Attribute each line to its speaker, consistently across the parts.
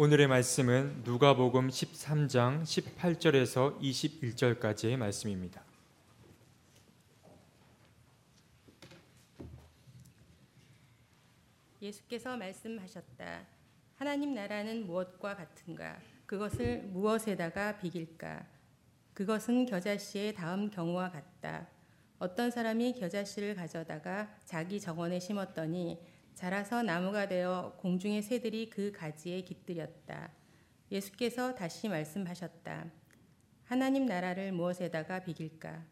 Speaker 1: 오늘의 말씀은 누가복음 13장 18절에서 21절까지의 말씀입니다.
Speaker 2: 예수께서 말씀하셨다. 하나님 나라는 무엇과 같은가? 그것을 무엇에다가 비길까? 그것은 겨자씨의 다음 경우와 같다. 어떤 사람이 겨자씨를 가져다가 자기 정원에 심었더니 자라서 나무가 되어 공중의 새들이 그 가지에 깃들였다. 예수께서 다시 말씀하셨다. 하나님 나라를 무엇에다가 비길까?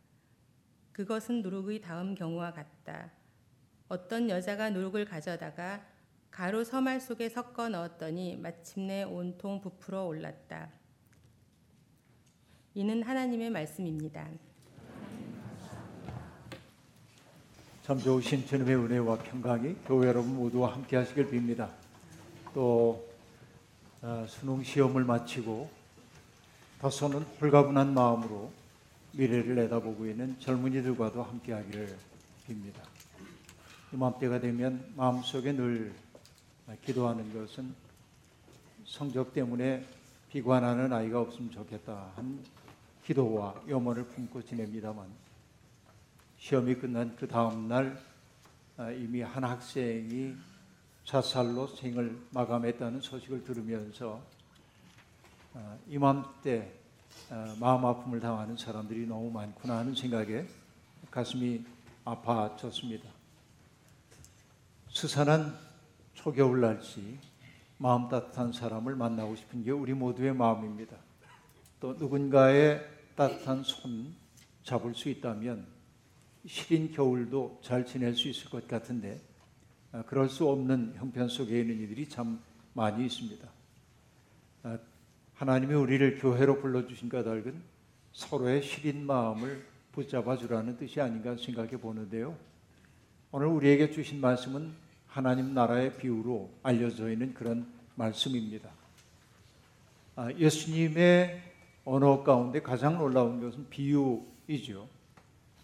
Speaker 2: 그것은 누룩의 다음 경우와 같다. 어떤 여자가 누룩을 가져다가 가루 서말 속에 섞어 넣었더니 마침내 온통 부풀어 올랐다. 이는 하나님의 말씀입니다.
Speaker 3: 참 좋으신 주님의 은혜와 평강이 교회 여러분 모두와 함께 하시길 빕니다. 또 어, 수능 시험을 마치고 다소는 홀가분한 마음으로 미래를 내다보고 있는 젊은이들과도 함께 하기를 빕니다. 이맘때가 되면 마음속에 늘 기도하는 것은 성적 때문에 비관하는 아이가 없으면 좋겠다 한 기도와 염원을 품고 지냅니다만 시험이 끝난 그 다음 날 아, 이미 한 학생이 자살로 생을 마감했다는 소식을 들으면서 아, 이맘때 아, 마음 아픔을 당하는 사람들이 너무 많구나 하는 생각에 가슴이 아파졌습니다. 수산한 초겨울 날씨 마음 따뜻한 사람을 만나고 싶은 게 우리 모두의 마음입니다. 또 누군가의 따뜻한 손 잡을 수 있다면 시린 겨울도 잘 지낼 수 있을 것 같은데 아, 그럴 수 없는 형편 속에 있는 이들이 참 많이 있습니다. 아, 하나님이 우리를 교회로 불러주신 까닭은 서로의 시린 마음을 붙잡아 주라는 뜻이 아닌가 생각해 보는데요. 오늘 우리에게 주신 말씀은 하나님 나라의 비유로 알려져 있는 그런 말씀입니다. 아, 예수님의 언어 가운데 가장 놀라운 것은 비유이죠.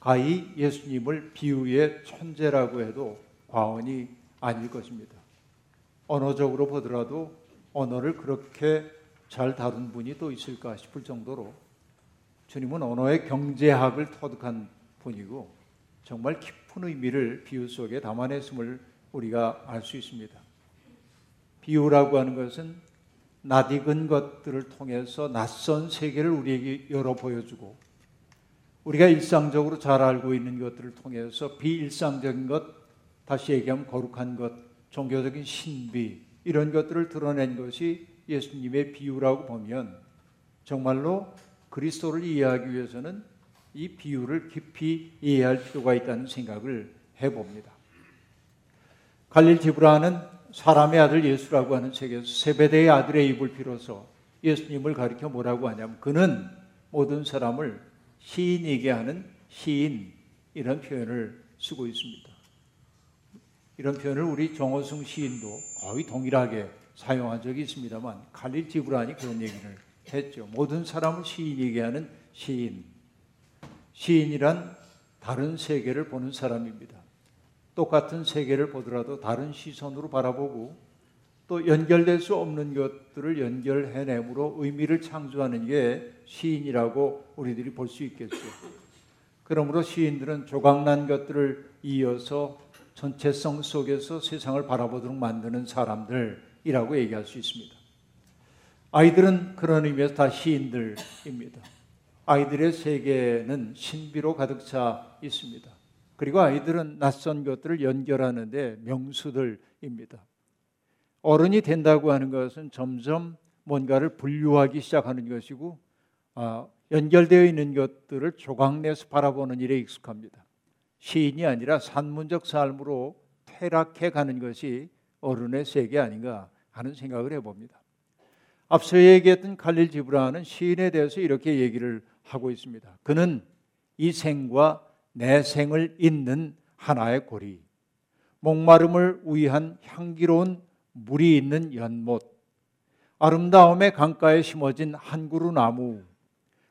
Speaker 3: 가히 예수님을 비유의 천재라고 해도 과언이 아닐 것입니다. 언어적으로 보더라도 언어를 그렇게 잘 다룬 분이 또 있을까 싶을 정도로 주님은 언어의 경제학을 터득한 분이고 정말 깊은 의미를 비유 속에 담아냈음을 우리가 알 수 있습니다. 비유라고 하는 것은 낯익은 것들을 통해서 낯선 세계를 우리에게 열어 보여주고 우리가 일상적으로 잘 알고 있는 것들을 통해서 비일상적인 것, 다시 얘기하면 거룩한 것, 종교적인 신비 이런 것들을 드러낸 것이 예수님의 비유라고 보면 정말로 그리스도를 이해하기 위해서는 이 비유를 깊이 이해할 필요가 있다는 생각을 해봅니다. 갈릴 지브라는 사람의 아들 예수라고 하는 책에서 세베대의 아들의 입을 빌어서 예수님을 가리켜 뭐라고 하냐면 그는 모든 사람을 시인이게 하는 시인 이런 표현을 쓰고 있습니다. 이런 표현을 우리 정호승 시인도 거의 동일하게 사용한 적이 있습니다만 칼릴 지브란이 그런 얘기를 했죠. 모든 사람을 시인이게 하는 시인. 시인이란 다른 세계를 보는 사람입니다. 똑같은 세계를 보더라도 다른 시선으로 바라보고 또 연결될 수 없는 것들을 연결해내므로 의미를 창조하는 게 시인이라고 우리들이 볼 수 있겠죠. 그러므로 시인들은 조각난 것들을 이어서 전체성 속에서 세상을 바라보도록 만드는 사람들이라고 얘기할 수 있습니다. 아이들은 그런 의미에서 다 시인들입니다. 아이들의 세계는 신비로 가득 차 있습니다. 그리고 아이들은 낯선 것들을 연결하는데 명수들입니다. 어른이 된다고 하는 것은 점점 뭔가를 분류하기 시작하는 것이고 아, 연결되어 있는 것들을 조각내서 바라보는 일에 익숙합니다. 시인이 아니라 산문적 삶으로 퇴락해 가는 것이 어른의 세계 아닌가 하는 생각을 해봅니다. 앞서 얘기했던 칼릴 지브라는 시인에 대해서 이렇게 얘기를 하고 있습니다. 그는 이 생과 내 생을 잇는 하나의 고리, 목마름을 우위한 향기로운 물이 있는 연못, 아름다움의 강가에 심어진 한 그루 나무,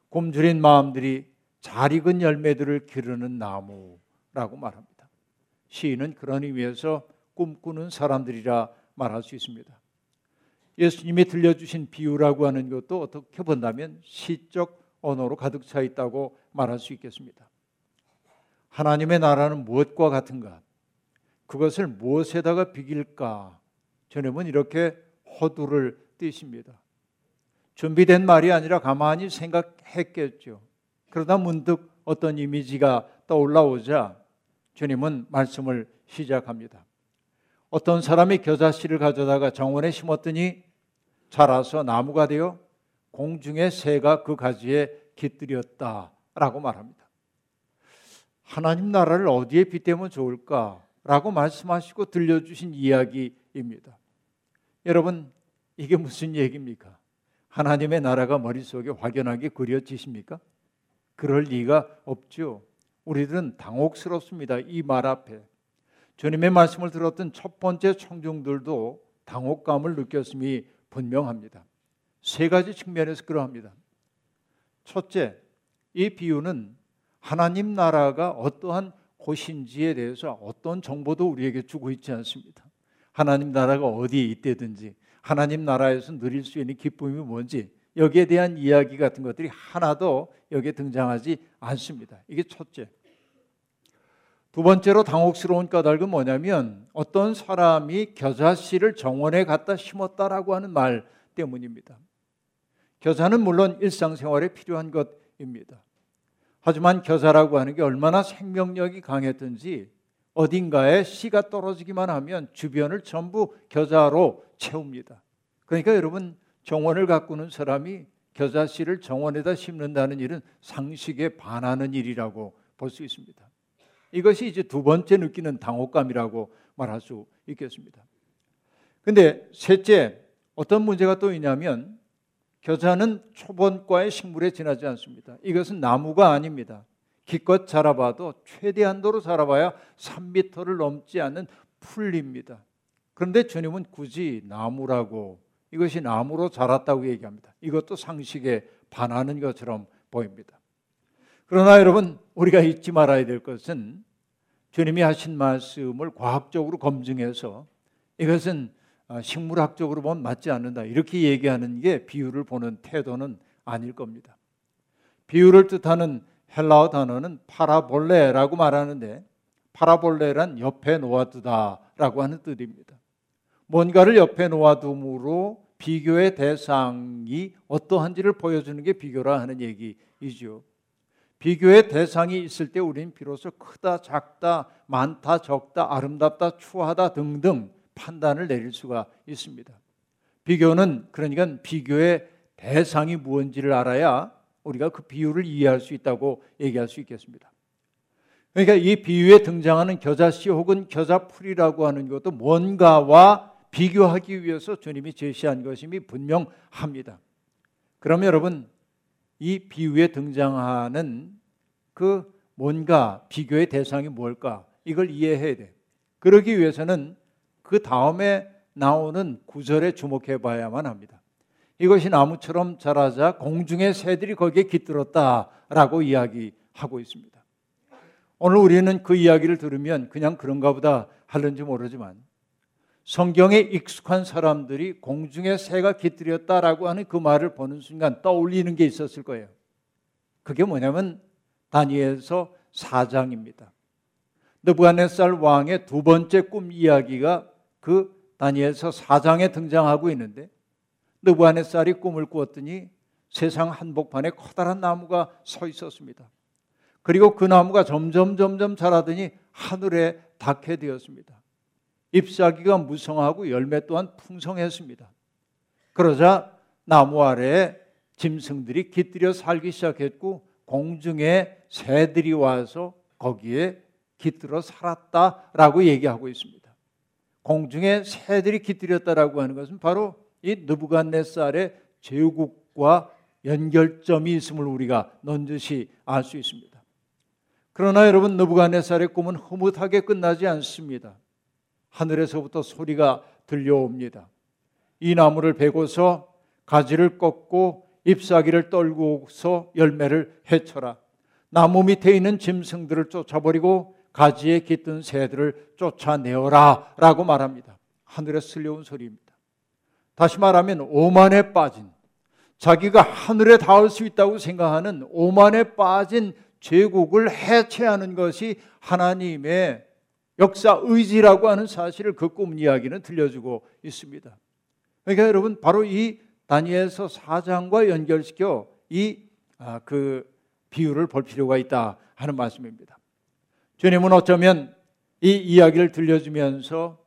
Speaker 3: 곰주린 마음들이 잘 익은 열매들을 기르는 나무라고 말합니다. 시인은 그런 의미에서 꿈꾸는 사람들이라 말할 수 있습니다. 예수님이 들려주신 비유라고 하는 것도 어떻게 본다면 시적 언어로 가득 차 있다고 말할 수 있겠습니다. 하나님의 나라는 무엇과 같은가? 그것을 무엇에다가 비길까? 저놈은 이렇게 허두를 띄십니다. 준비된 말이 아니라 가만히 생각했겠죠. 그러다 문득 어떤 이미지가 떠올라오자 주님은 말씀을 시작합니다. 어떤 사람이 겨자씨를 가져다가 정원에 심었더니 자라서 나무가 되어 공중의 새가 그 가지에 깃들였다라고 말합니다. 하나님 나라를 어디에 빗대면 좋을까라고 말씀하시고 들려주신 이야기입니다. 여러분 이게 무슨 얘기입니까? 하나님의 나라가 머릿속에 확연하게 그려지십니까? 그럴 리가 없죠. 우리들은 당혹스럽습니다. 이 말 앞에. 주님의 말씀을 들었던 첫 번째 청중들도 당혹감을 느꼈음이 분명합니다. 세 가지 측면에서 그러합니다. 첫째, 이 비유는 하나님 나라가 어떠한 곳인지에 대해서 어떤 정보도 우리에게 주고 있지 않습니다. 하나님 나라가 어디에 있대든지 하나님 나라에서 누릴 수 있는 기쁨이 뭔지 여기에 대한 이야기 같은 것들이 하나도 여기에 등장하지 않습니다. 이게 첫째. 두 번째로 당혹스러운 까닭은 뭐냐면 어떤 사람이 겨자씨를 정원에 갖다 심었다라고 하는 말 때문입니다. 겨자는 물론 일상생활에 필요한 것입니다. 하지만 겨자라고 하는 게 얼마나 생명력이 강했든지 어딘가에 씨가 떨어지기만 하면 주변을 전부 겨자로 채웁니다. 그러니까 여러분 정원을 가꾸는 사람이 겨자 씨를 정원에다 심는다는 일은 상식에 반하는 일이라고 볼 수 있습니다. 이것이 이제 두 번째 느끼는 당혹감이라고 말할 수 있겠습니다. 근데 셋째 어떤 문제가 또 있냐면 겨자는 초본과의 식물에 지나지 않습니다. 이것은 나무가 아닙니다. 기껏 자라봐도 최대한도로 자라봐야 3미터를 넘지 않는 풀입니다. 그런데 주님은 굳이 나무라고 이것이 나무로 자랐다고 얘기합니다. 이것도 상식에 반하는 것처럼 보입니다. 그러나 여러분 우리가 잊지 말아야 될 것은 주님이 하신 말씀을 과학적으로 검증해서 이것은 아, 식물학적으로 보면 맞지 않는다. 이렇게 얘기하는 게 비유를 보는 태도는 아닐 겁니다. 비유를 뜻하는 헬라어 단어는 파라볼레라고 말하는데 파라볼레란 옆에 놓아두다라고 하는 뜻입니다. 뭔가를 옆에 놓아둠으로 비교의 대상이 어떠한지를 보여주는 게 비교라 하는 얘기이죠. 비교의 대상이 있을 때 우리는 비로소 크다, 작다, 많다, 적다, 아름답다, 추하다 등등 판단을 내릴 수가 있습니다. 비교는 그러니까 비교의 대상이 무엇인지를 알아야 우리가 그 비유를 이해할 수 있다고 얘기할 수 있겠습니다. 그러니까 이 비유에 등장하는 겨자씨 혹은 겨자풀이라고 하는 것도 뭔가와 비교하기 위해서 주님이 제시한 것임이 분명합니다. 그러면 여러분 이 비유에 등장하는 그 뭔가 비교의 대상이 뭘까? 이걸 이해해야 돼. 그러기 위해서는 그 다음에 나오는 구절에 주목해 봐야만 합니다. 이것이 나무처럼 자라자 공중의 새들이 거기에 깃들었다라고 이야기하고 있습니다. 오늘 우리는 그 이야기를 들으면 그냥 그런가 보다 하는지 모르지만 성경에 익숙한 사람들이 공중에 새가 깃들였다라고 하는 그 말을 보는 순간 떠올리는 게 있었을 거예요. 그게 뭐냐면 다니엘서 4장입니다. 느부갓네살 왕의 두 번째 꿈 이야기가 그 다니엘서 4장에 등장하고 있는데 느부갓네살이 꿈을 꾸었더니 세상 한복판에 커다란 나무가 서 있었습니다. 그리고 그 나무가 점점 점점 자라더니 하늘에 닿게 되었습니다. 잎사귀가 무성하고 열매 또한 풍성했습니다. 그러자 나무 아래에 짐승들이 깃들여 살기 시작했고 공중에 새들이 와서 거기에 깃들어 살았다라고 얘기하고 있습니다. 공중에 새들이 깃들였다라고 하는 것은 바로 이 느부갓네살의 제국과 연결점이 있음을 우리가 넌지시 알 수 있습니다. 그러나 여러분 느부갓네살의 꿈은 흐뭇하게 끝나지 않습니다. 하늘에서부터 소리가 들려옵니다. 이 나무를 베고서 가지를 꺾고 잎사귀를 떨고서 열매를 해쳐라. 나무 밑에 있는 짐승들을 쫓아버리고 가지에 깃든 새들을 쫓아내어라 라고 말합니다. 하늘에 쓸려온 소리입니다. 다시 말하면 오만에 빠진 자기가 하늘에 닿을 수 있다고 생각하는 오만에 빠진 제국을 해체하는 것이 하나님의 역사 의지라고 하는 사실을 그 꿈 이야기는 들려주고 있습니다. 그러니까 여러분 바로 이 다니엘서 4장과 연결시켜 이그 아, 비유를 볼 필요가 있다 하는 말씀입니다. 주님은 어쩌면 이 이야기를 들려주면서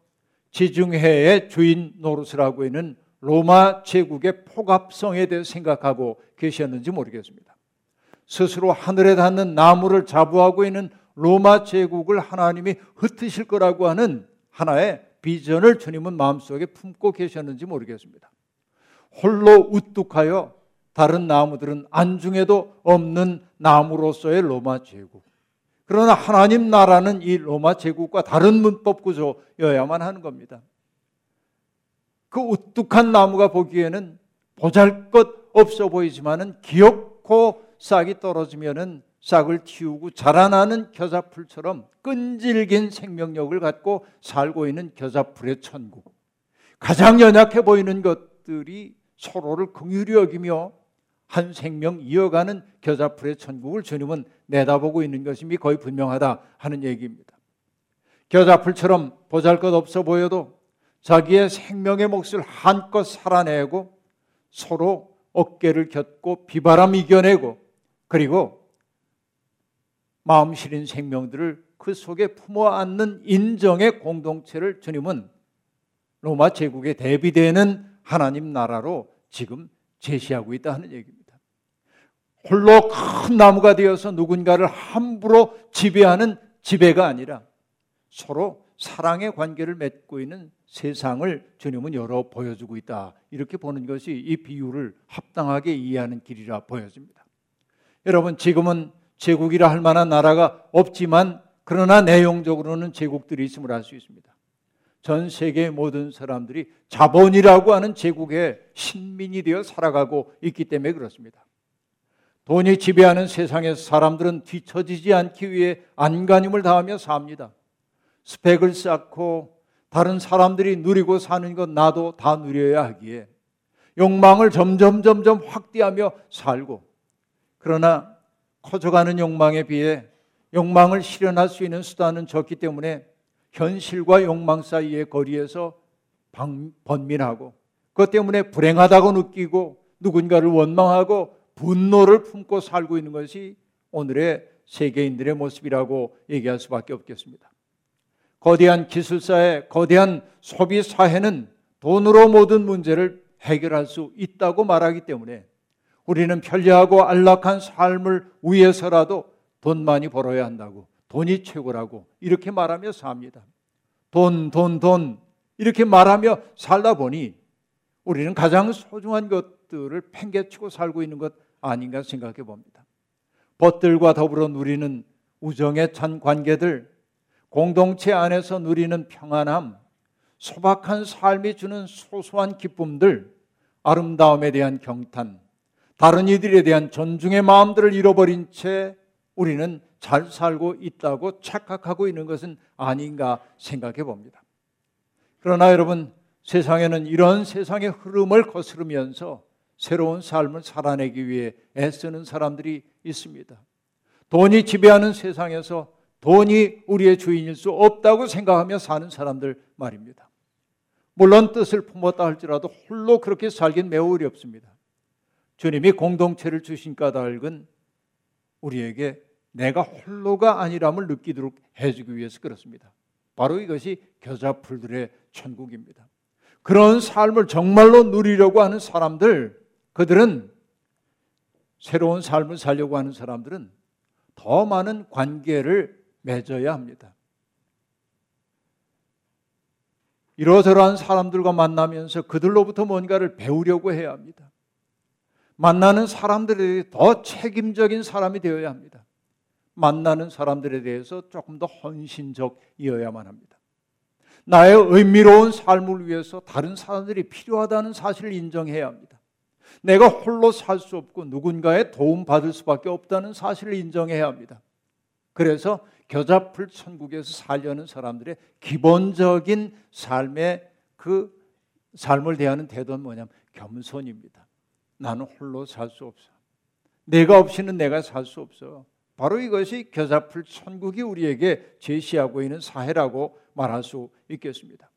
Speaker 3: 지중해의 주인 노릇을 하고 있는 로마 제국의 포갑성에 대해 생각하고 계셨는지 모르겠습니다. 스스로 하늘에 닿는 나무를 자부하고 있는 로마 제국을 하나님이 흩으실 거라고 하는 하나의 비전을 주님은 마음속에 품고 계셨는지 모르겠습니다. 홀로 우뚝하여 다른 나무들은 안중에도 없는 나무로서의 로마 제국. 그러나 하나님 나라는 이 로마 제국과 다른 문법 구조여야만 하는 겁니다. 그 우뚝한 나무가 보기에는 보잘 것 없어 보이지만은 기엽고 싹이 떨어지면은 싹을 틔우고 자라나는 겨자풀처럼 끈질긴 생명력을 갖고 살고 있는 겨자풀의 천국. 가장 연약해 보이는 것들이 서로를 긍휼히 여기며 한 생명 이어가는 겨자풀의 천국을 주님은 내다보고 있는 것임이 거의 분명하다 하는 얘기입니다. 겨자풀처럼 보잘것 없어 보여도 자기의 생명의 몫을 한껏 살아내고 서로 어깨를 곁고 비바람 이겨내고 그리고 마음 시린 생명들을 그 속에 품어 안는 인정의 공동체를 주님은 로마 제국에 대비되는 하나님 나라로 지금 제시하고 있다 하는 얘기입니다. 홀로 큰 나무가 되어서 누군가를 함부로 지배하는 지배가 아니라 서로 사랑의 관계를 맺고 있는 세상을 주님은 열어 보여주고 있다. 이렇게 보는 것이 이 비유를 합당하게 이해하는 길이라 보여집니다. 여러분, 지금은 제국이라 할 만한 나라가 없지만 그러나 내용적으로는 제국들이 있음을 알 수 있습니다. 전 세계 모든 사람들이 자본이라고 하는 제국의 신민이 되어 살아가고 있기 때문에 그렇습니다. 돈이 지배하는 세상에서 사람들은 뒤처지지 않기 위해 안간힘을 다하며 삽니다. 스펙을 쌓고 다른 사람들이 누리고 사는 것 나도 다 누려야 하기에 욕망을 점점 점점 확대하며 살고 그러나 커져가는 욕망에 비해 욕망을 실현할 수 있는 수단은 적기 때문에 현실과 욕망 사이의 거리에서 번민하고 그것 때문에 불행하다고 느끼고 누군가를 원망하고 분노를 품고 살고 있는 것이 오늘의 세계인들의 모습이라고 얘기할 수밖에 없겠습니다. 거대한 기술사회, 거대한 소비 사회는 돈으로 모든 문제를 해결할 수 있다고 말하기 때문에 우리는 편리하고 안락한 삶을 위해서라도 돈 많이 벌어야 한다고 돈이 최고라고 이렇게 말하며 삽니다. 돈, 돈, 돈 이렇게 말하며 살다 보니 우리는 가장 소중한 것들을 팽개치고 살고 있는 것 아닌가 생각해 봅니다. 벗들과 더불어 누리는 우정에 찬 관계들, 공동체 안에서 누리는 평안함, 소박한 삶이 주는 소소한 기쁨들, 아름다움에 대한 경탄, 다른 이들에 대한 존중의 마음들을 잃어버린 채 우리는 잘 살고 있다고 착각하고 있는 것은 아닌가 생각해 봅니다. 그러나 여러분, 세상에는 이런 세상의 흐름을 거스르면서 새로운 삶을 살아내기 위해 애쓰는 사람들이 있습니다. 돈이 지배하는 세상에서 돈이 우리의 주인일 수 없다고 생각하며 사는 사람들 말입니다. 물론 뜻을 품었다 할지라도 홀로 그렇게 살긴 매우 어렵습니다. 주님이 공동체를 주신 까닭은 우리에게 내가 홀로가 아니람을 느끼도록 해주기 위해서 그렇습니다. 바로 이것이 겨자풀들의 천국입니다. 그런 삶을 정말로 누리려고 하는 사람들, 그들은 새로운 삶을 살려고 하는 사람들은 더 많은 관계를 맺어야 합니다. 이러저러한 사람들과 만나면서 그들로부터 뭔가를 배우려고 해야 합니다. 만나는 사람들에 더 책임적인 사람이 되어야 합니다. 만나는 사람들에 대해서 조금 더 헌신적이어야만 합니다. 나의 의미로운 삶을 위해서 다른 사람들이 필요하다는 사실을 인정해야 합니다. 내가 홀로 살 수 없고 누군가의 도움 받을 수밖에 없다는 사실을 인정해야 합니다. 그래서 겨자풀 천국에서 살려는 사람들의 기본적인 삶의 그 삶을 대하는 태도는 뭐냐면 겸손입니다. 나는 홀로 살 수 없어. 내가 없이는 내가 살 수 없어. 바로 이것이 겨자풀 천국이 우리에게 제시하고 있는 사회라고 말할 수 있겠습니다.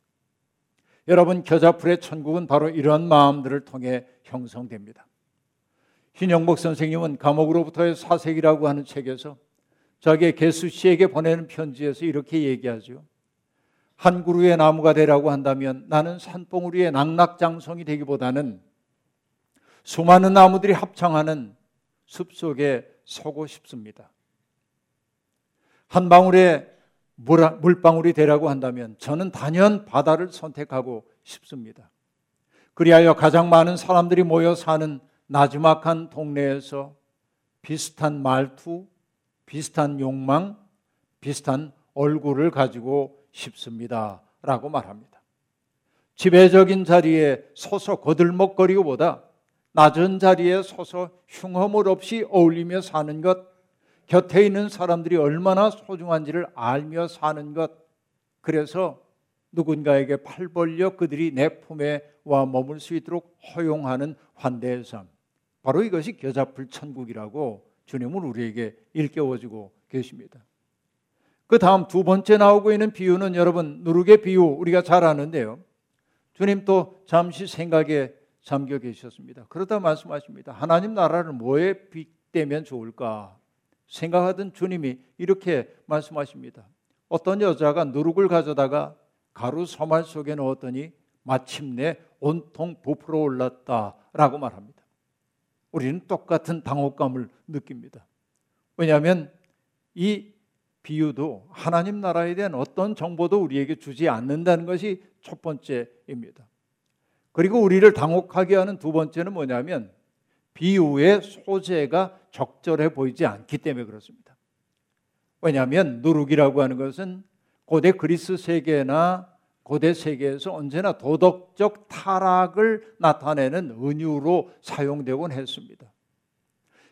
Speaker 3: 여러분, 겨자풀의 천국은 바로 이러한 마음들을 통해 형성됩니다. 신영복 선생님은 감옥으로부터의 사색이라고 하는 책에서 자기의 개수 씨에게 보내는 편지에서 이렇게 얘기하죠. 한 그루의 나무가 되라고 한다면 나는 산봉우리의 낙낙장성이 되기보다는 수많은 나무들이 합창하는 숲속에 서고 싶습니다. 한 방울의 물 방울이 되라고 한다면 저는 단연 바다를 선택하고 싶습니다. 그리하여 가장 많은 사람들이 모여 사는 나지막한 동네에서 비슷한 말투, 비슷한 욕망, 비슷한 얼굴을 가지고 싶습니다. 라고 말합니다. 지배적인 자리에 서서 거들먹거리고보다 낮은 자리에 서서 흉허물 없이 어울리며 사는 것, 곁에 있는 사람들이 얼마나 소중한지를 알며 사는 것, 그래서 누군가에게 팔 벌려 그들이 내 품에 와 머물 수 있도록 허용하는 환대의 삶. 바로 이것이 겨자풀 천국이라고 주님은 우리에게 일깨워주고 계십니다. 그 다음 두 번째 나오고 있는 비유는 여러분 누룩의 비유 우리가 잘 아는데요. 주님 또 잠시 생각에 잠겨 계셨습니다. 그러다 말씀하십니다. 하나님 나라를 뭐에 빗대면 좋을까? 생각하던 주님이 이렇게 말씀하십니다. 어떤 여자가 누룩을 가져다가 가루 소말 속에 넣었더니 마침내 온통 부풀어 올랐다라고 말합니다. 우리는 똑같은 당혹감을 느낍니다. 왜냐하면 이 비유도 하나님 나라에 대한 어떤 정보도 우리에게 주지 않는다는 것이 첫 번째입니다. 그리고 우리를 당혹하게 하는 두 번째는 뭐냐면 비유의 소재가 적절해 보이지 않기 때문에 그렇습니다. 왜냐하면 누룩이라고 하는 것은 고대 그리스 세계나 고대 세계에서 언제나 도덕적 타락을 나타내는 은유로 사용되곤 했습니다.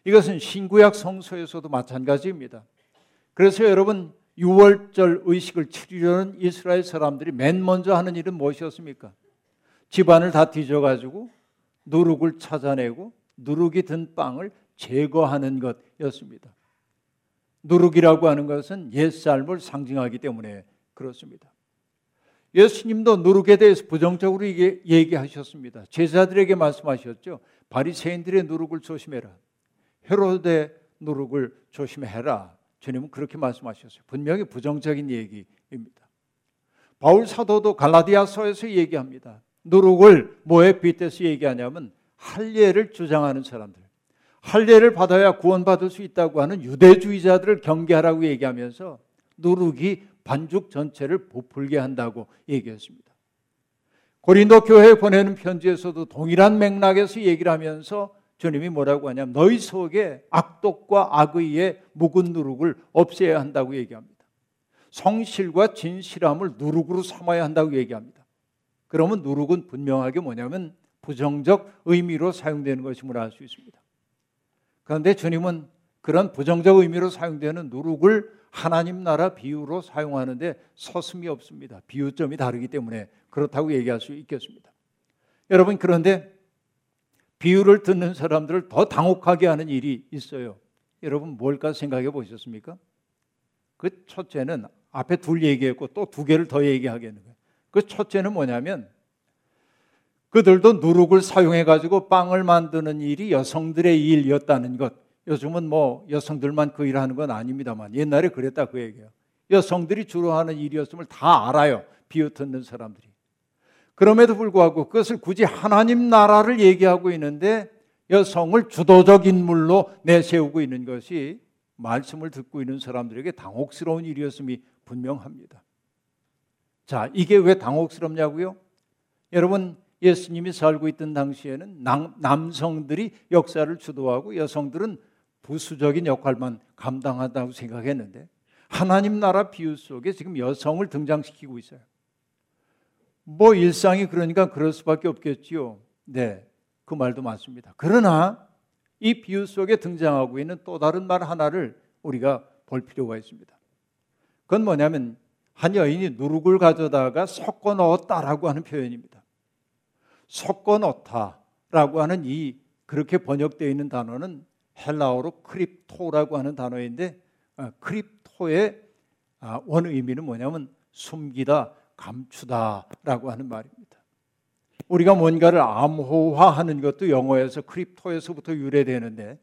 Speaker 3: 이것은 신구약 성서에서도 마찬가지입니다. 그래서 여러분 6월절 의식을 치르려는 이스라엘 사람들이 맨 먼저 하는 일은 무엇이었습니까? 집안을 다 뒤져가지고 누룩을 찾아내고 누룩이 든 빵을 제거하는 것이었습니다. 누룩이라고 하는 것은 옛 삶을 상징하기 때문에 그렇습니다. 예수님도 누룩에 대해서 부정적으로 얘기하셨습니다. 제자들에게 말씀하셨죠. 바리새인들의 누룩을 조심해라. 헤로데 누룩을 조심해라. 주님은 그렇게 말씀하셨어요. 분명히 부정적인 얘기입니다. 바울 사도도 갈라디아서에서 얘기합니다. 누룩을 뭐에 빗대서 얘기하냐면 할례를 주장하는 사람들. 할례를 받아야 구원받을 수 있다고 하는 유대주의자들을 경계하라고 얘기하면서 누룩이 반죽 전체를 부풀게 한다고 얘기했습니다. 고린도 교회에 보내는 편지에서도 동일한 맥락에서 얘기를 하면서 주님이 뭐라고 하냐면 너희 속에 악독과 악의의 묵은 누룩을 없애야 한다고 얘기합니다. 성실과 진실함을 누룩으로 삼아야 한다고 얘기합니다. 그러면 누룩은 분명하게 뭐냐면 부정적 의미로 사용되는 것임을 알 수 있습니다. 그런데 주님은 그런 부정적 의미로 사용되는 누룩을 하나님 나라 비유로 사용하는데 서슴이 없습니다. 비유점이 다르기 때문에 그렇다고 얘기할 수 있겠습니다. 여러분 그런데 비유를 듣는 사람들을 더 당혹하게 하는 일이 있어요. 여러분 뭘까 생각해 보셨습니까? 그 첫째는 앞에 둘 얘기했고 또 두 개를 더 얘기하겠는 거예요. 그 첫째는 뭐냐면 그들도 누룩을 사용해 가지고 빵을 만드는 일이 여성들의 일이었다는 것. 요즘은 뭐 여성들만 그 일을 하는 건 아닙니다만 옛날에 그랬다 그 얘기예요. 여성들이 주로 하는 일이었음을 다 알아요. 비유 듣는 사람들이. 그럼에도 불구하고 그것을 굳이 하나님 나라를 얘기하고 있는데 여성을 주도적 인물로 내세우고 있는 것이 말씀을 듣고 있는 사람들에게 당혹스러운 일이었음이 분명합니다. 자, 이게 왜 당혹스럽냐고요? 여러분, 예수님이 살고 있던 당시에는 남, 성들이 역사를 주도하고 여성들은 부수적인 역할만 감당한다고 생각했는데 하나님 나라 비유 속에 지금 여성을 등장시키고 있어요. 뭐 일상이 그러니까 그럴 수밖에 없겠지요. 네, 그 말도 맞습니다. 그러나 이 비유 속에 등장하고 있는 또 다른 말 하나를 우리가 볼 필요가 있습니다. 그건 뭐냐면 한 여인이 누룩을 가져다가 섞어 넣었다라고 하는 표현입니다. 섞어 놓다라고 하는 이 그렇게 번역되어 있는 단어는 헬라어로 κρύπτω라고 하는 단어인데 어, κρύπτω의 아, 원 의미는 뭐냐면 숨기다, 감추다라고 하는 말입니다. 우리가 뭔가를 암호화하는 것도 영어에서 crypto에서부터 유래되는데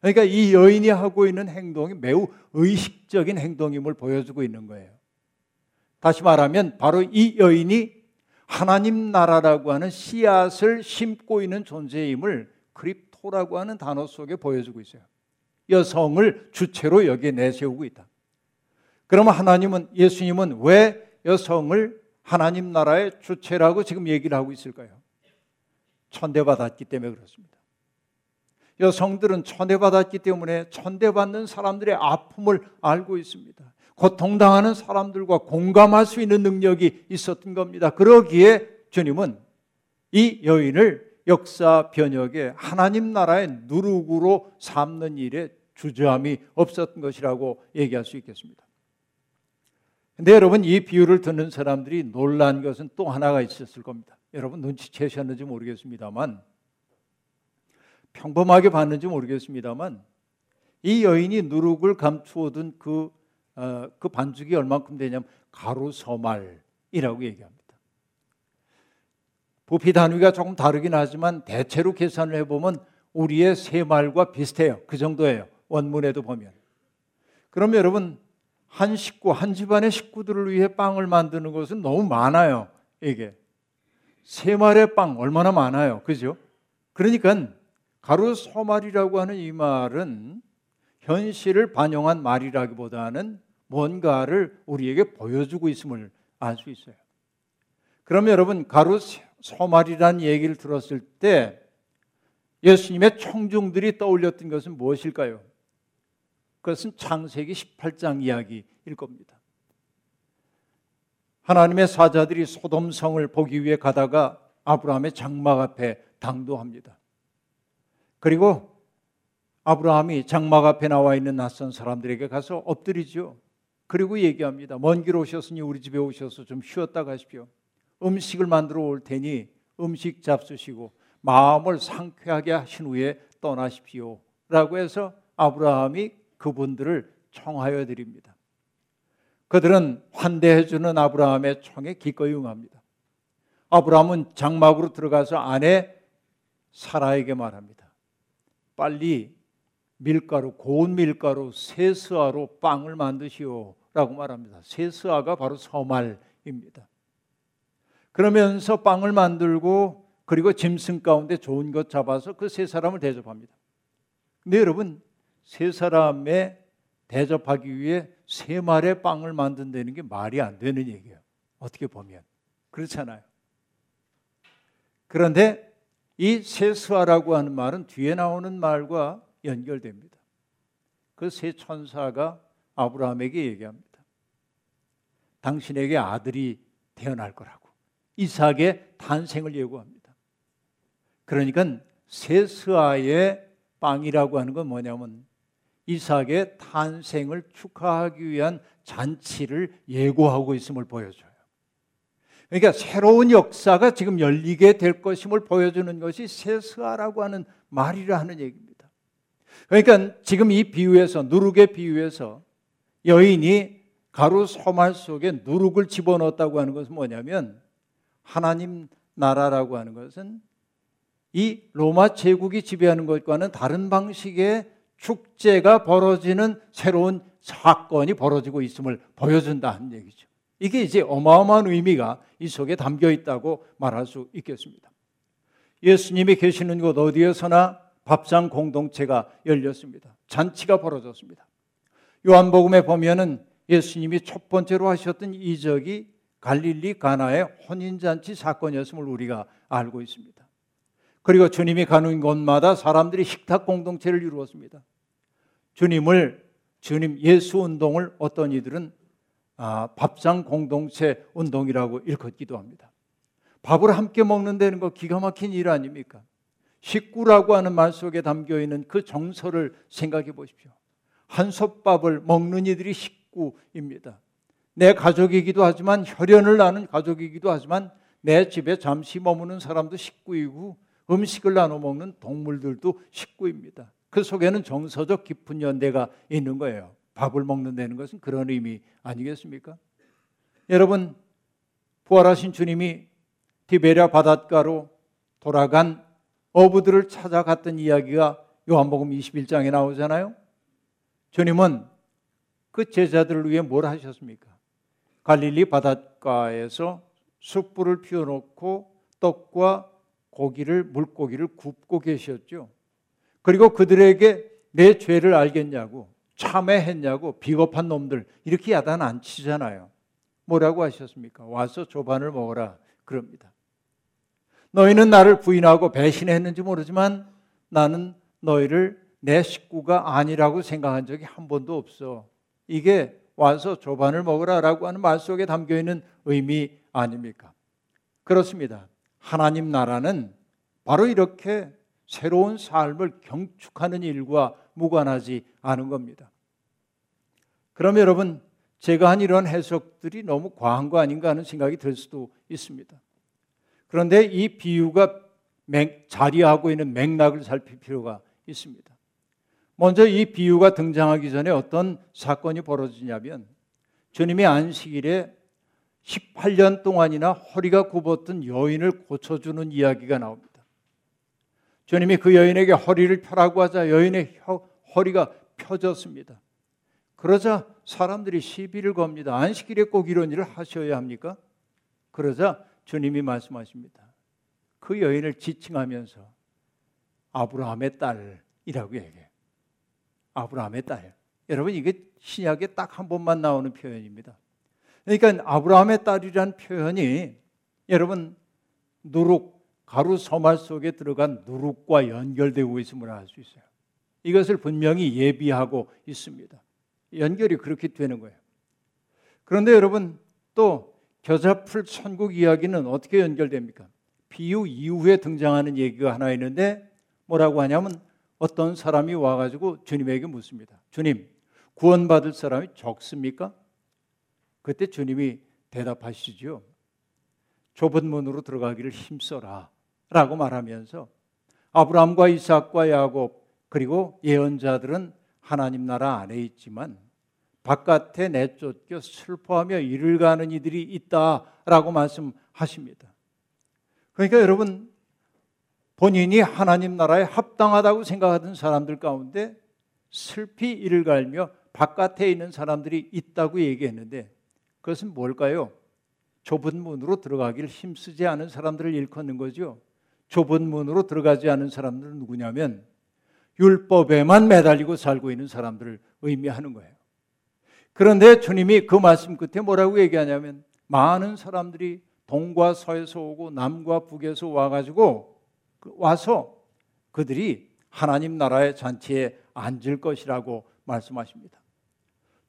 Speaker 3: 그러니까 이 여인이 하고 있는 행동이 매우 의식적인 행동임을 보여주고 있는 거예요. 다시 말하면 바로 이 여인이 하나님 나라라고 하는 씨앗을 심고 있는 존재임을 κρύπτω라고 하는 단어 속에 보여주고 있어요. 여성을 주체로 여기에 내세우고 있다. 그러면 하나님은 예수님은 왜 여성을 하나님 나라의 주체라고 지금 얘기를 하고 있을까요? 천대받았기 때문에 그렇습니다. 여성들은 천대받았기 때문에 천대받는 사람들의 아픔을 알고 있습니다. 고통당하는 사람들과 공감할 수 있는 능력이 있었던 겁니다. 그러기에 주님은 이 여인을 역사 변혁에 하나님 나라의 누룩으로 삼는 일에 주저함이 없었던 것이라고 얘기할 수 있겠습니다. 근데 여러분 이 비유를 듣는 사람들이 놀란 것은 또 하나가 있었을 겁니다. 여러분 눈치채셨는지 모르겠습니다만 평범하게 봤는지 모르겠습니다만 이 여인이 누룩을 감추어둔 그, 어, 그 반죽이 얼만큼 되냐면 가루 서말이라고 얘기합니다. 부피 단위가 조금 다르긴 하지만 대체로 계산을 해보면 우리의 세 말과 비슷해요. 그 정도예요. 원문에도 보면. 그럼 여러분 한 식구, 한 집안의 식구들을 위해 빵을 만드는 것은 너무 많아요. 이게. 세 마리의 빵 얼마나 많아요. 그죠? 그러니까 가루 소말이라고 하는 이 말은 현실을 반영한 말이라기보다는 뭔가를 우리에게 보여주고 있음을 알 수 있어요. 그러면 여러분 가루 소말이라는 얘기를 들었을 때 예수님의 청중들이 떠올렸던 것은 무엇일까요? 그것은 창세기 18장 이야기일 겁니다. 하나님의 사자들이 소돔성을 보기 위해 가다가 아브라함의 장막 앞에 당도합니다. 그리고 아브라함이 장막 앞에 나와 있는 낯선 사람들에게 가서 엎드리죠. 그리고 얘기합니다. 먼 길 오셨으니 우리 집에 오셔서 좀 쉬었다 가십시오. 음식을 만들어 올 테니 음식 잡수시고 마음을 상쾌하게 하신 후에 떠나십시오. 라고 해서 아브라함이 그분들을 청하여 드립니다. 그들은 환대해 주는 아브라함의 청에 기꺼이 응합니다. 아브라함은 장막으로 들어가서 아내 사라에게 말합니다. 빨리 밀가루, 고운 밀가루 세스아로 빵을 만드시오라고 말합니다. 세스아가 바로 서말입니다. 그러면서 빵을 만들고 그리고 짐승 가운데 좋은 것 잡아서 그 세 사람을 대접합니다. 근데 여러분 세 사람에 대접하기 위해 세 마리의 빵을 만든다는 게 말이 안 되는 얘기예요. 어떻게 보면 그렇잖아요. 그런데 이 세스아라고 하는 말은 뒤에 나오는 말과 연결됩니다. 그 세 천사가 아브라함에게 얘기합니다. 당신에게 아들이 태어날 거라고. 이삭의 탄생을 예고합니다. 그러니까 세스아의 빵이라고 하는 건 뭐냐면 이삭의 탄생을 축하하기 위한 잔치를 예고하고 있음을 보여줘요. 그러니까 새로운 역사가 지금 열리게 될 것임을 보여주는 것이 세스아라고 하는 말이라 하는 얘기입니다. 그러니까 지금 이 비유에서 누룩의 비유에서 여인이 가루 소말 속에 누룩을 집어넣었다고 하는 것은 뭐냐면 하나님 나라라고 하는 것은 이 로마 제국이 지배하는 것과는 다른 방식의 축제가 벌어지는 새로운 사건이 벌어지고 있음을 보여준다는 얘기죠. 이게 이제 어마어마한 의미가 이 속에 담겨 있다고 말할 수 있겠습니다. 예수님이 계시는 곳 어디에서나 밥상 공동체가 열렸습니다. 잔치가 벌어졌습니다. 요한복음에 보면은 예수님이 첫 번째로 하셨던 이적이 갈릴리 가나의 혼인잔치 사건이었음을 우리가 알고 있습니다. 그리고 주님이 가는 곳마다 사람들이 식탁 공동체를 이루었습니다. 주님을 주님 예수 운동을 어떤 이들은 아, 밥상 공동체 운동이라고 일컫기도 합니다. 밥을 함께 먹는다는 거 기가 막힌 일 아닙니까? 식구라고 하는 말 속에 담겨 있는 그 정서를 생각해 보십시오. 한 솥밥을 먹는 이들이 식구입니다. 내 가족이기도 하지만 혈연을 나눈 가족이기도 하지만 내 집에 잠시 머무는 사람도 식구이고 음식을 나눠 먹는 동물들도 식구입니다. 그 속에는 정서적 깊은 연대가 있는 거예요. 밥을 먹는다는 것은 그런 의미 아니겠습니까? 여러분, 부활하신 주님이 티베리아 바닷가로 돌아간 어부들을 찾아갔던 이야기가 요한복음 21장에 나오잖아요. 주님은 그 제자들을 위해 뭘 하셨습니까? 갈릴리 바닷가에서 숯불을 피워놓고 떡과 고기를 물고기를 굽고 계셨죠. 그리고 그들에게 내 죄를 알겠냐고 참회했냐고 비겁한 놈들 이렇게 야단 안 치잖아요. 뭐라고 하셨습니까? 와서 조반을 먹어라 그럽니다. 너희는 나를 부인하고 배신했는지 모르지만 나는 너희를 내 식구가 아니라고 생각한 적이 한 번도 없어. 이게 와서 조반을 먹으라라고 하는 말 속에 담겨 있는 의미 아닙니까? 그렇습니다. 하나님 나라는 바로 이렇게 새로운 삶을 경축하는 일과 무관하지 않은 겁니다. 그럼 여러분, 제가 한 이런 해석들이 너무 과한 거 아닌가 하는 생각이 들 수도 있습니다. 그런데 이 비유가 자리하고 있는 맥락을 살필 필요가 있습니다. 먼저 이 비유가 등장하기 전에 어떤 사건이 벌어지냐면 주님이 안식일에 18년 동안이나 허리가 굽었던 여인을 고쳐주는 이야기가 나옵니다. 주님이 그 여인에게 허리를 펴라고 하자 여인의 허리가 펴졌습니다. 그러자 사람들이 시비를 겁니다. 안식일에 꼭 이런 일을 하셔야 합니까? 그러자 주님이 말씀하십니다. 그 여인을 지칭하면서 아브라함의 딸이라고 얘기해요. 아브라함의 딸. 여러분 이게 신약에 딱 한 번만 나오는 표현입니다. 그러니까 아브라함의 딸이란 표현이 여러분 누룩 가루 서말 속에 들어간 누룩과 연결되고 있음을 알 수 있어요. 이것을 분명히 예비하고 있습니다. 연결이 그렇게 되는 거예요. 그런데 여러분 또 겨자풀 천국 이야기는 어떻게 연결됩니까? 비유 이후에 등장하는 얘기가 하나 있는데 뭐라고 하냐면 어떤 사람이 와가지고 주님에게 묻습니다. 주님, 구원받을 사람이 적습니까? 그때 주님이 대답하시죠. 좁은 문으로 들어가기를 힘써라. 라고 말하면서 아브라함과 이삭과 야곱 그리고 예언자들은 하나님 나라 안에 있지만 바깥에 내쫓겨 슬퍼하며 이를 가는 이들이 있다라고 말씀하십니다. 그러니까 여러분 본인이 하나님 나라에 합당하다고 생각하던 사람들 가운데 슬피 이를 갈며 바깥에 있는 사람들이 있다고 얘기했는데 그것은 뭘까요? 좁은 문으로 들어가기를 힘쓰지 않은 사람들을 일컫는 거죠. 좁은 문으로 들어가지 않은 사람들은 누구냐면 율법에만 매달리고 살고 있는 사람들을 의미하는 거예요. 그런데 주님이 그 말씀 끝에 뭐라고 얘기하냐면 많은 사람들이 동과 서에서 오고 남과 북에서 와가지고 그 와서 그들이 하나님 나라의 잔치에 앉을 것이라고 말씀하십니다.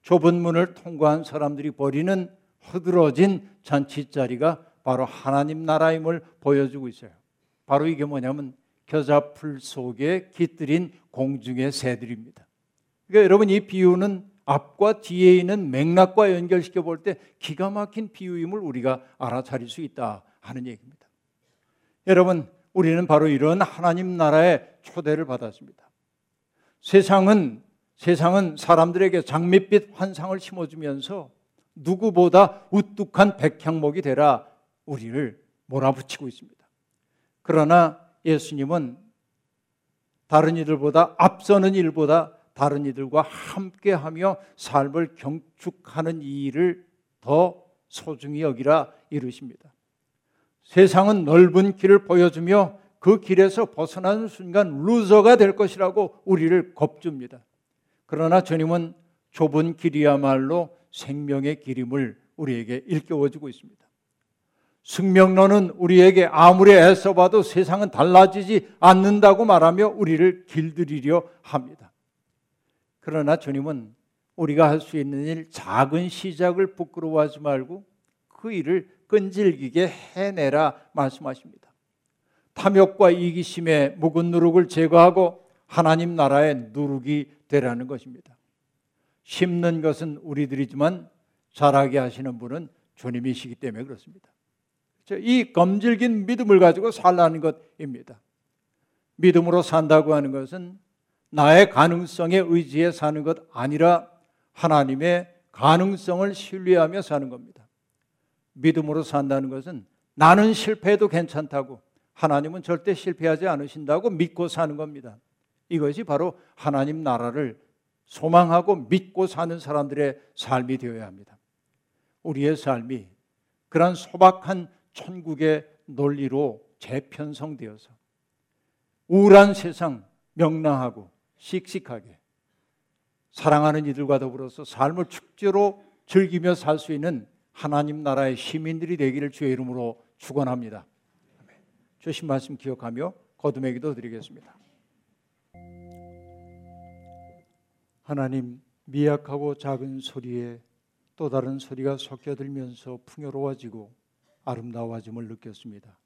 Speaker 3: 좁은 문을 통과한 사람들이 버리는 흐드러진 잔치 자리가 바로 하나님 나라임을 보여주고 있어요. 바로 이게 뭐냐면 겨자풀 속에 깃들인 공중의 새들입니다. 그러니까 여러분 이 비유는 앞과 뒤에 있는 맥락과 연결시켜 볼 때 기가 막힌 비유임을 우리가 알아차릴 수 있다 하는 얘기입니다. 여러분, 우리는 바로 이런 하나님 나라의 초대를 받았습니다. 세상은 세상은 사람들에게 장밋빛 환상을 심어주면서 누구보다 우뚝한 백향목이 되라 우리를 몰아붙이고 있습니다. 그러나 예수님은 다른 이들보다 앞서는 일보다 다른 이들과 함께하며 삶을 경축하는 이 일을 더 소중히 여기라 이르십니다. 세상은 넓은 길을 보여주며 그 길에서 벗어나는 순간 루저가 될 것이라고 우리를 겁줍니다. 그러나 주님은 좁은 길이야말로 생명의 길임을 우리에게 일깨워주고 있습니다. 숙명론은 우리에게 아무리 애써봐도 세상은 달라지지 않는다고 말하며 우리를 길들이려 합니다. 그러나 주님은 우리가 할 수 있는 일, 작은 시작을 부끄러워하지 말고 그 일을 끈질기게 해내라 말씀하십니다. 탐욕과 이기심의 묵은 누룩을 제거하고 하나님 나라의 누룩이 되라는 것입니다. 심는 것은 우리들이지만 자라게 하시는 분은 주님이시기 때문에 그렇습니다. 이 검질긴 믿음을 가지고 살라는 것입니다. 믿음으로 산다고 하는 것은 나의 가능성에 의지해 사는 것 아니라 하나님의 가능성을 신뢰하며 사는 겁니다. 믿음으로 산다는 것은 나는 실패해도 괜찮다고 하나님은 절대 실패하지 않으신다고 믿고 사는 겁니다. 이것이 바로 하나님 나라를 소망하고 믿고 사는 사람들의 삶이 되어야 합니다. 우리의 삶이 그러한 소박한 천국의 논리로 재편성되어서 우울한 세상 명랑하고 씩씩하게 사랑하는 이들과 더불어서 삶을 축제로 즐기며 살 수 있는 하나님 나라의 시민들이 되기를 주의 이름으로 축원합니다. 주신 말씀 기억하며 거듭의 기도 드리겠습니다. 하나님 미약하고 작은 소리에 또 다른 소리가 섞여들면서 풍요로워지고 아름다워짐을 느꼈습니다.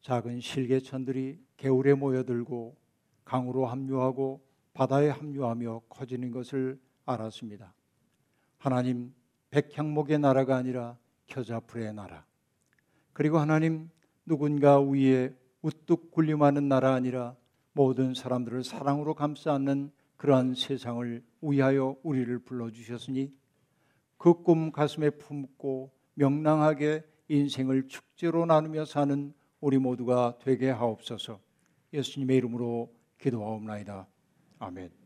Speaker 3: 작은 실개천들이 개울에 모여들고 강으로 합류하고 바다에 합류하며 커지는 것을 알았습니다. 하나님 백향목의 나라가 아니라 겨자풀의 나라. 그리고 하나님 누군가 위에 우뚝 군림하는 나라 아니라 모든 사람들을 사랑으로 감싸 안는 그러한 세상을 위하여 우리를 불러 주셨으니 그 꿈 가슴에 품고 명랑하게 인생을 축제로 나누며 사는 우리 모두가 되게 하옵소서. 예수님의 이름으로 기도하옵나이다. 아멘.